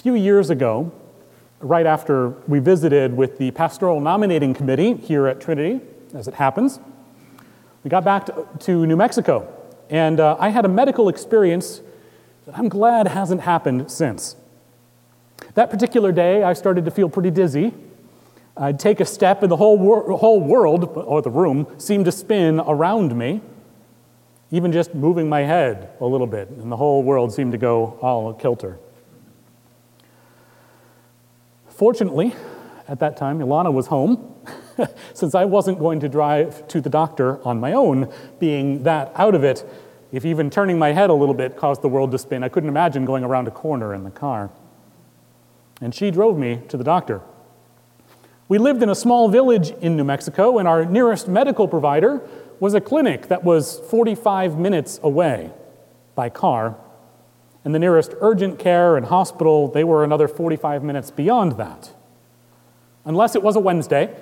few years ago, right after we visited with the pastoral nominating committee here at Trinity, as it happens, we got back to, to New Mexico, and uh, I had a medical experience that I'm glad hasn't happened since. That particular day, I started to feel pretty dizzy. I'd take a step, and the whole, wor- whole world, or the room, seemed to spin around me. Even just moving my head a little bit, and the whole world seemed to go all kilter. Fortunately, at that time, Ilana was home, since I wasn't going to drive to the doctor on my own, being that out of it. If even turning my head a little bit caused the world to spin, I couldn't imagine going around a corner in the car. And she drove me to the doctor. We lived in a small village in New Mexico, and our nearest medical provider was a clinic that was 45 minutes away by car. And the nearest urgent care and hospital, they were another 45 minutes beyond that. Unless it was a Wednesday.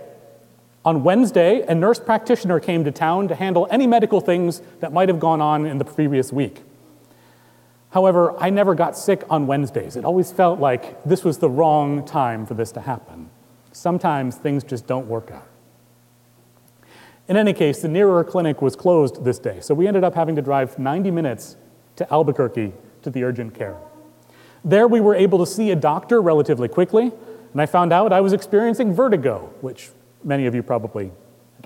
On Wednesday, a nurse practitioner came to town to handle any medical things that might have gone on in the previous week. However, I never got sick on Wednesdays. It always felt like this was the wrong time for this to happen. Sometimes things just don't work out. In any case, the nearer clinic was closed this day, so we ended up having to drive 90 minutes to Albuquerque to the urgent care. There, we were able to see a doctor relatively quickly, and I found out I was experiencing vertigo, which many of you probably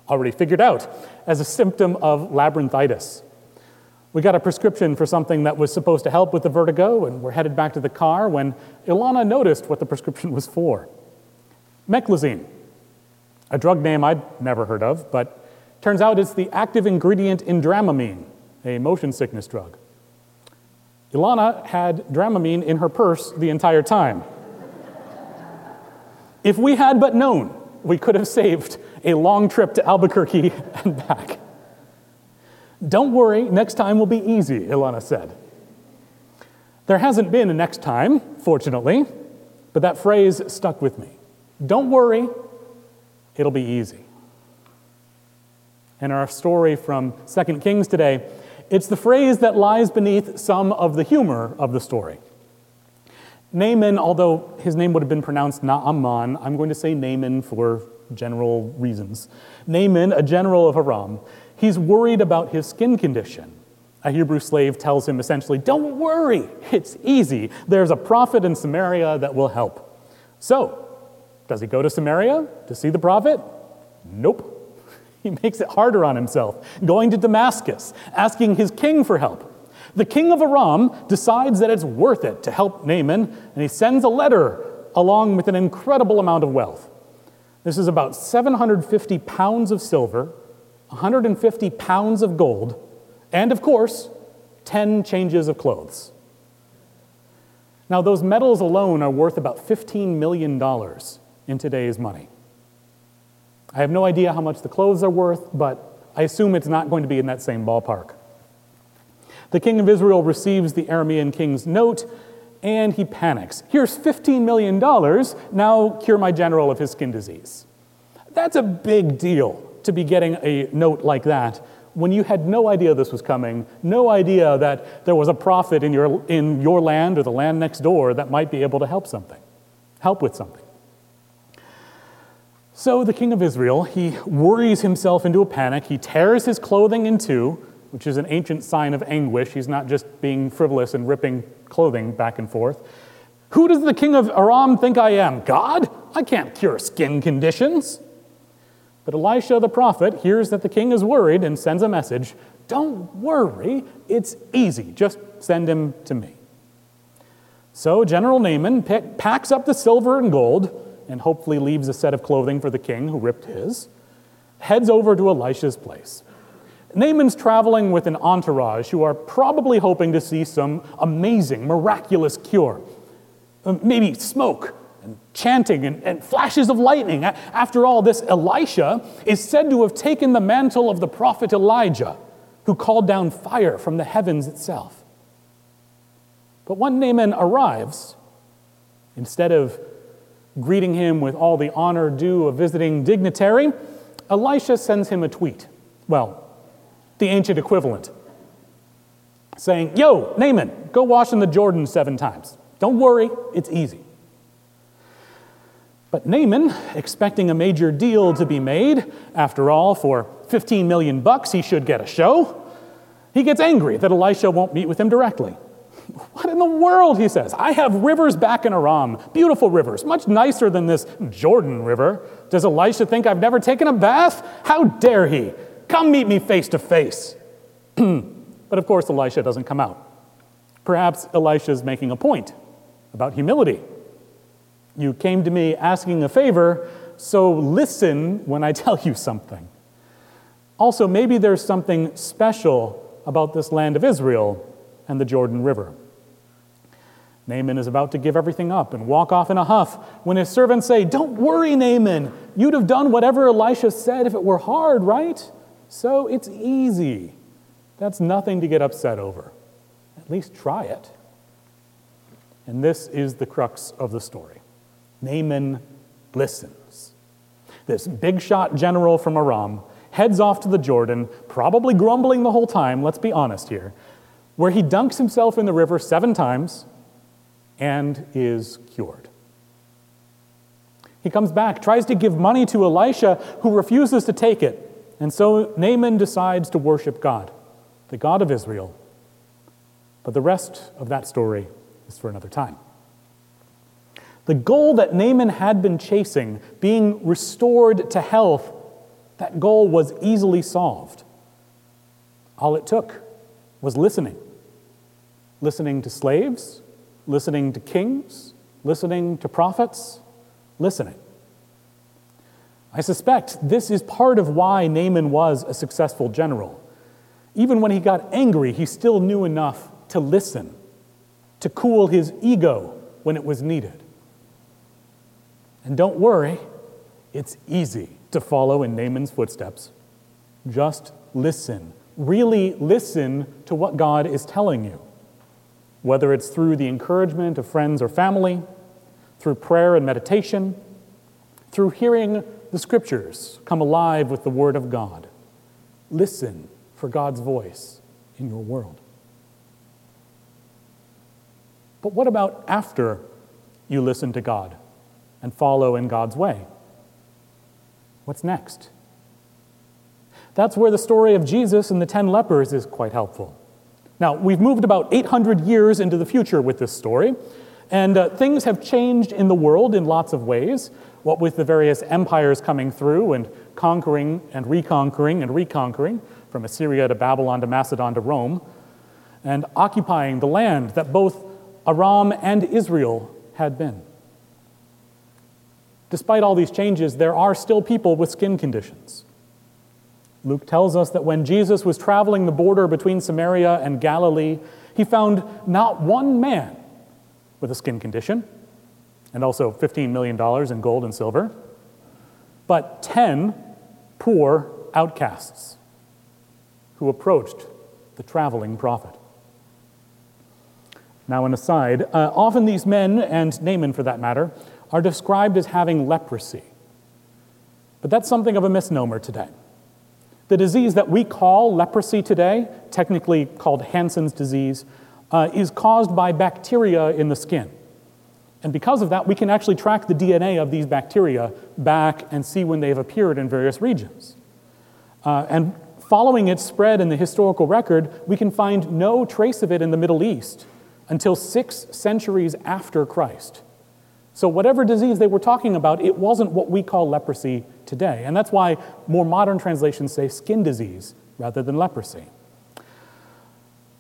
already figured out as a symptom of labyrinthitis. We got a prescription for something that was supposed to help with the vertigo, and we're headed back to the car when Ilana noticed what the prescription was for. Meclizine, a drug name I'd never heard of, but turns out it's the active ingredient in Dramamine, a motion sickness drug. Ilana had Dramamine in her purse the entire time. if we had but known, we could have saved a long trip to Albuquerque and back. Don't worry, next time will be easy, Ilana said. There hasn't been a next time, fortunately, but that phrase stuck with me. Don't worry, it'll be easy. And our story from 2 Kings today, it's the phrase that lies beneath some of the humor of the story. Naaman, although his name would have been pronounced Naaman, I'm going to say Naaman for general reasons. Naaman, a general of Aram, he's worried about his skin condition. A Hebrew slave tells him essentially, Don't worry, it's easy. There's a prophet in Samaria that will help. So, does he go to Samaria to see the prophet? Nope. He makes it harder on himself, going to Damascus, asking his king for help. The king of Aram decides that it's worth it to help Naaman, and he sends a letter along with an incredible amount of wealth. This is about 750 pounds of silver, 150 pounds of gold, and of course, 10 changes of clothes. Now, those metals alone are worth about $15 million in today's money. I have no idea how much the clothes are worth, but I assume it's not going to be in that same ballpark. The king of Israel receives the Aramean king's note and he panics. Here's $15 million, now cure my general of his skin disease. That's a big deal to be getting a note like that when you had no idea this was coming, no idea that there was a prophet in your, in your land or the land next door that might be able to help something, help with something. So the king of Israel, he worries himself into a panic. He tears his clothing in two, which is an ancient sign of anguish. He's not just being frivolous and ripping clothing back and forth. Who does the king of Aram think I am? God? I can't cure skin conditions. But Elisha the prophet hears that the king is worried and sends a message Don't worry, it's easy. Just send him to me. So General Naaman packs up the silver and gold and hopefully leaves a set of clothing for the king who ripped his, heads over to Elisha's place. Naaman's traveling with an entourage who are probably hoping to see some amazing, miraculous cure. Uh, maybe smoke and chanting and, and, flashes of lightning. After all, this Elisha is said to have taken the mantle of the prophet Elijah, who called down fire from the heavens itself. But when Naaman arrives, instead of greeting him with all the honor due a visiting dignitary, Elisha sends him a tweet. Well, the ancient equivalent, saying, Yo, Naaman, go wash in the Jordan seven times. Don't worry, it's easy. But Naaman, expecting a major deal to be made, after all, for 15 million bucks, he should get a show. He gets angry that Elisha won't meet with him directly. What in the world, he says? I have rivers back in Aram, beautiful rivers, much nicer than this Jordan River. Does Elisha think I've never taken a bath? How dare he? Come meet me face to face. But of course, Elisha doesn't come out. Perhaps Elisha is making a point about humility. You came to me asking a favor, so listen when I tell you something. Also, maybe there's something special about this land of Israel and the Jordan River. Naaman is about to give everything up and walk off in a huff when his servants say, Don't worry, Naaman. You'd have done whatever Elisha said if it were hard, right? So it's easy. That's nothing to get upset over. At least try it. And this is the crux of the story. Naaman listens. This big shot general from Aram heads off to the Jordan, probably grumbling the whole time, let's be honest here, where he dunks himself in the river seven times and is cured. He comes back, tries to give money to Elisha, who refuses to take it. And so Naaman decides to worship God, the God of Israel. But the rest of that story is for another time. The goal that Naaman had been chasing, being restored to health, that goal was easily solved. All it took was listening. Listening to slaves, listening to kings, listening to prophets, listening. I suspect this is part of why Naaman was a successful general. Even when he got angry, he still knew enough to listen, to cool his ego when it was needed. And don't worry, it's easy to follow in Naaman's footsteps. Just listen. Really listen to what God is telling you, whether it's through the encouragement of friends or family, through prayer and meditation, through hearing the scriptures come alive with the Word of God. Listen for God's voice in your world. But what about after you listen to God and follow in God's way? What's next? That's where the story of Jesus and the ten lepers is quite helpful. Now, we've moved about 800 years into the future with this story, and uh, things have changed in the world in lots of ways. What with the various empires coming through and conquering and reconquering and reconquering, from Assyria to Babylon to Macedon to Rome, and occupying the land that both Aram and Israel had been. Despite all these changes, there are still people with skin conditions. Luke tells us that when Jesus was traveling the border between Samaria and Galilee, he found not one man with a skin condition, and also $15 million in gold and silver, but 10 poor outcasts who approached the traveling prophet. Now, an aside, uh, often these men, and Naaman for that matter, are described as having leprosy. But that's something of a misnomer today. The disease that we call leprosy today, technically called Hansen's disease, uh, is caused by bacteria in the skin. And because of that, we can actually track the DNA of these bacteria back and see when they've appeared in various regions. Uh, and following its spread in the historical record, we can find no trace of it in the Middle East until six centuries after Christ. So, whatever disease they were talking about, it wasn't what we call leprosy today. And that's why more modern translations say skin disease rather than leprosy.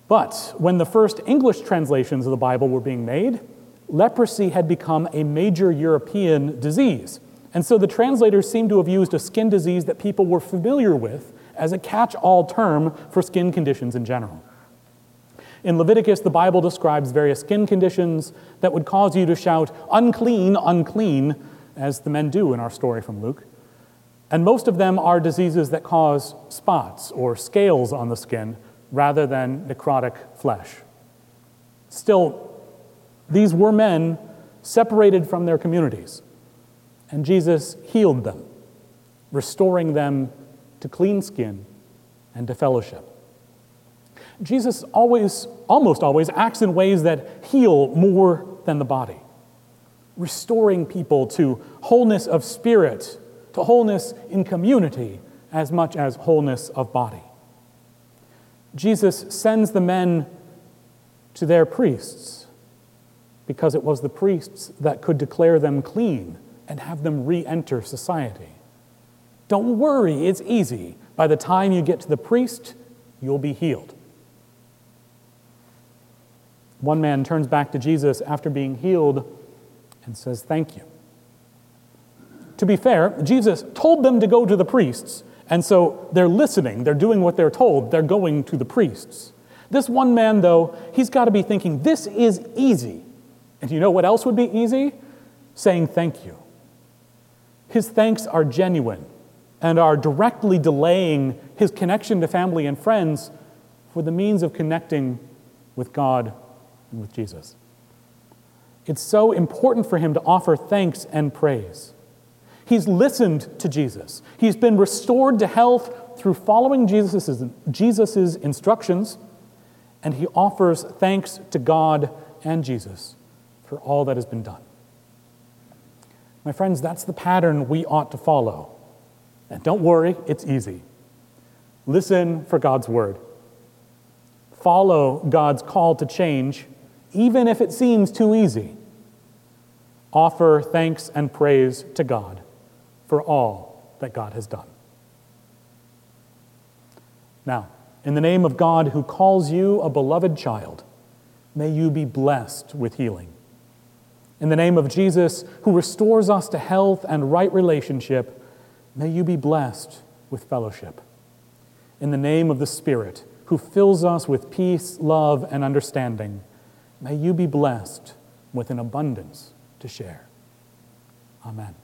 But when the first English translations of the Bible were being made, leprosy had become a major European disease. And so the translators seem to have used a skin disease that people were familiar with as a catch all term for skin conditions in general. In Leviticus, the Bible describes various skin conditions that would cause you to shout, unclean, unclean, as the men do in our story from Luke. And most of them are diseases that cause spots or scales on the skin rather than necrotic flesh. Still, these were men separated from their communities, and Jesus healed them, restoring them to clean skin and to fellowship. Jesus always, almost always, acts in ways that heal more than the body, restoring people to wholeness of spirit, to wholeness in community, as much as wholeness of body. Jesus sends the men to their priests because it was the priests that could declare them clean and have them re enter society. Don't worry, it's easy. By the time you get to the priest, you'll be healed. One man turns back to Jesus after being healed and says, Thank you. To be fair, Jesus told them to go to the priests, and so they're listening, they're doing what they're told, they're going to the priests. This one man, though, he's got to be thinking, This is easy. And you know what else would be easy? Saying thank you. His thanks are genuine and are directly delaying his connection to family and friends for the means of connecting with God with Jesus. It's so important for him to offer thanks and praise. He's listened to Jesus. He's been restored to health through following Jesus' Jesus's instructions, and he offers thanks to God and Jesus for all that has been done. My friends, that's the pattern we ought to follow. And don't worry, it's easy. Listen for God's word. Follow God's call to change, even if it seems too easy. Offer thanks and praise to God for all that God has done. Now, in the name of God who calls you a beloved child, may you be blessed with healing. In the name of Jesus, who restores us to health and right relationship, May you be blessed with fellowship. In the name of the Spirit, who fills us with peace, love, and understanding, may you be blessed with an abundance to share. Amen.